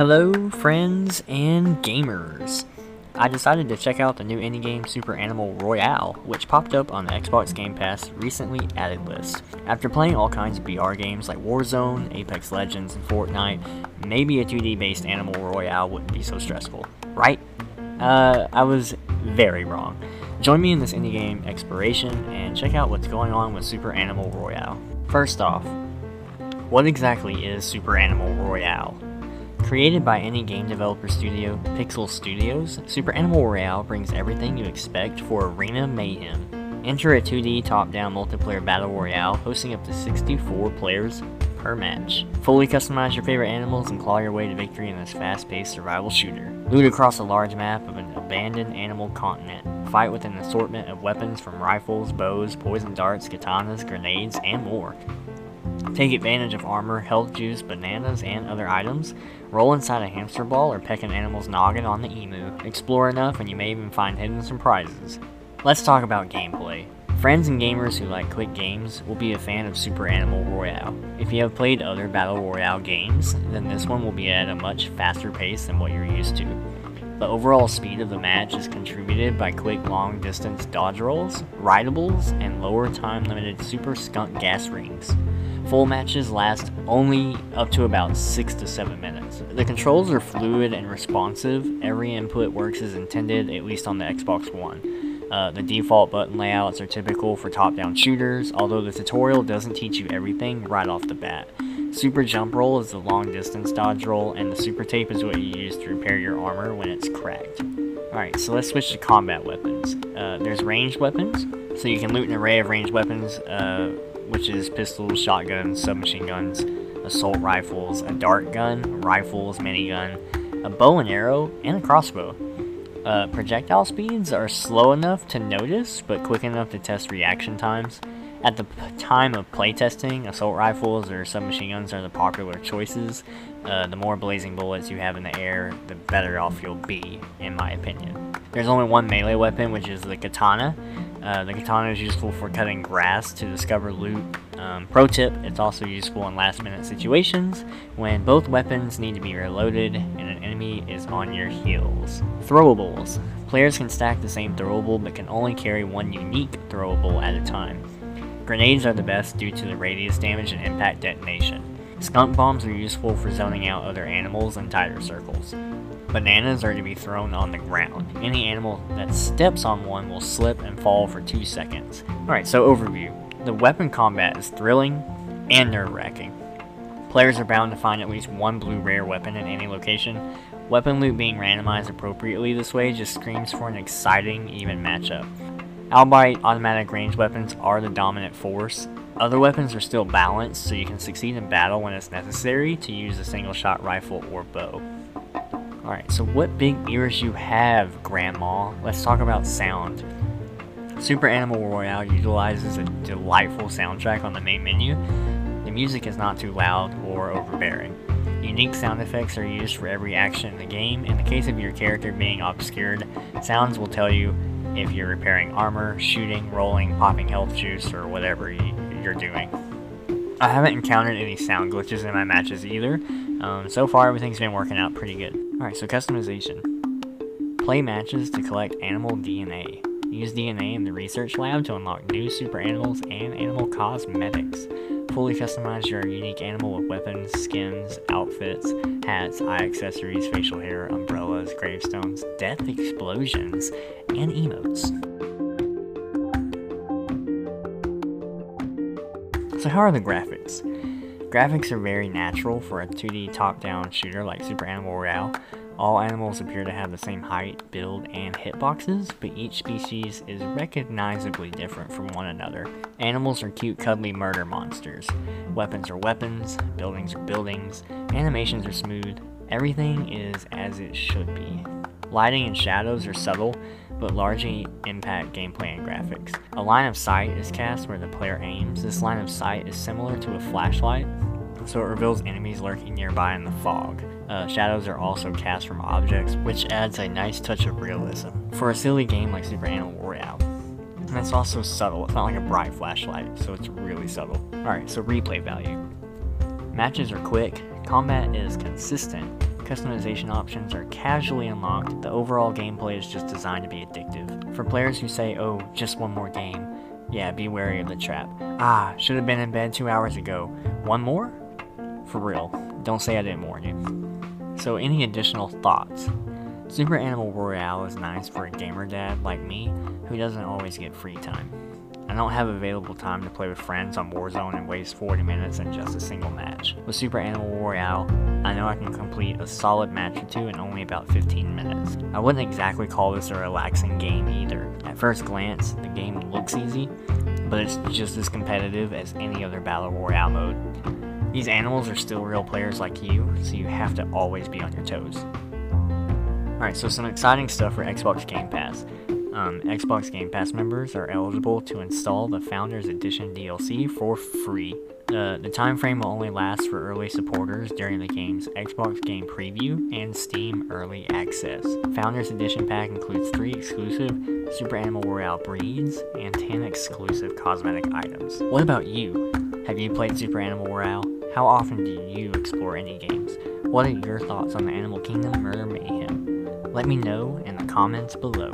Hello, friends and gamers. I decided to check out the new indie game Super Animal Royale, which popped up on the Xbox Game Pass recently added list. After playing all kinds of BR games like Warzone, Apex Legends, and Fortnite, maybe a 2D based Animal Royale wouldn't be so stressful, right? Uh, I was very wrong. Join me in this indie game exploration and check out what's going on with Super Animal Royale. First off, what exactly is Super Animal Royale? Created by any game developer studio, Pixile Studios, Super Animal Royale brings everything you expect for arena mayhem. Enter a 2D top-down multiplayer battle royale hosting up to 64 players per match. Fully customize your favorite animals and claw your way to victory in this fast-paced survival shooter. Loot across a large map of an abandoned animal continent. Fight with an assortment of weapons from rifles, bows, poison darts, katanas, grenades, and more. Take advantage of armor, health juice, bananas, and other items. Roll inside a hamster ball or peck an animal's noggin on the emu. Explore enough and you may even find hidden surprises. Let's talk about gameplay. Friends and gamers who like quick games will be a fan of Super Animal Royale. If you have played other Battle Royale games, then this one will be at a much faster pace than what you're used to. The overall speed of the match is contributed by quick long distance dodge rolls, rideables, and lower time limited super skunk gas rings. Full matches last only up to about 6 to 7 minutes. The controls are fluid and responsive, every input works as intended, at least on the Xbox One. Uh, the default button layouts are typical for top-down shooters, although the tutorial doesn't teach you everything right off the bat. Super jump roll is the long distance dodge roll, and the super tape is what you use to repair your armor when it's cracked. Alright, so let's switch to combat weapons. Uh, there's ranged weapons, so you can loot an array of ranged weapons uh, which is pistols, shotguns, submachine guns, assault rifles, a dart gun, rifles, minigun, a bow and arrow, and a crossbow. Uh, projectile speeds are slow enough to notice, but quick enough to test reaction times. At the time of playtesting, assault rifles or submachine guns are the popular choices. Uh, the more blazing bullets you have in the air, the better off you'll be, in my opinion. There's only one melee weapon, which is the katana. Uh, the katana is useful for cutting grass to discover loot. Um, pro tip, it's also useful in last minute situations when both weapons need to be reloaded and an enemy is on your heels. Throwables. Players can stack the same throwable but can only carry one unique throwable at a time. Grenades are the best due to the radius damage and impact detonation. Skunk bombs are useful for zoning out other animals in tighter circles. Bananas are to be thrown on the ground. Any animal that steps on one will slip and fall for 2 seconds. Alright, so overview. The weapon combat is thrilling and nerve-wracking. Players are bound to find at least one blue rare weapon in any location. Weapon loot being randomized appropriately this way just screams for an exciting, even matchup. Albeit, automatic range weapons are the dominant force. Other weapons are still balanced, so you can succeed in battle when it's necessary to use a single shot rifle or bow. Alright, so what big ears you have, Grandma? Let's talk about sound. Super Animal Royale utilizes a delightful soundtrack on the main menu. The music is not too loud or overbearing. Unique sound effects are used for every action in the game. In the case of your character being obscured, sounds will tell you if you're repairing armor, shooting, rolling, popping health juice, or whatever you're doing. I haven't encountered any sound glitches in my matches either. Um, so far, everything's been working out pretty good. Alright, so customization. Play matches to collect animal DNA. Use DNA in the research lab to unlock new super animals and animal cosmetics. Fully customize your unique animal with weapons, skins, outfits, hats, eye accessories, facial hair, umbrellas, gravestones, death explosions, and emotes. So how are the graphics? Graphics are very natural for a 2D top-down shooter like Super Animal Royale. All animals appear to have the same height, build, and hitboxes, but each species is recognizably different from one another. Animals are cute, cuddly murder monsters. Weapons are weapons, buildings are buildings, animations are smooth. Everything is as it should be. Lighting and shadows are subtle, but largely impact gameplay and graphics. A line of sight is cast where the player aims. This line of sight is similar to a flashlight, so it reveals enemies lurking nearby in the fog. Uh, shadows are also cast from objects, which adds a nice touch of realism. For a silly game like Super Animal Royale, and it's also subtle. It's not like a bright flashlight, so it's really subtle. Alright, so replay value. Matches are quick, combat is consistent, customization options are casually unlocked, the overall gameplay is just designed to be addictive. For players who say, oh, just one more game, yeah, be wary of the trap. Ah, should have been in bed two hours ago. One more? For real, don't say I didn't warn you. So, any additional thoughts? Super Animal Royale is nice for a gamer dad like me who doesn't always get free time. I don't have available time to play with friends on Warzone and waste 40 minutes in just a single match. With Super Animal Royale, I know I can complete a solid match or two in only about 15 minutes. I wouldn't exactly call this a relaxing game either. At first glance, the game looks easy, but it's just as competitive as any other Battle Royale mode. These animals are still real players like you, so you have to always be on your toes. Alright, so some exciting stuff for Xbox Game Pass um, Xbox Game Pass members are eligible to install the Founders Edition DLC for free. Uh, the time frame will only last for early supporters during the game's Xbox Game Preview and Steam Early Access. Founders Edition pack includes three exclusive Super Animal Royale breeds and 10 exclusive cosmetic items. What about you? Have you played Super Animal Royale? How often do you explore any games? What are your thoughts on the Animal Kingdom Murder Mayhem? Let me know in the comments below.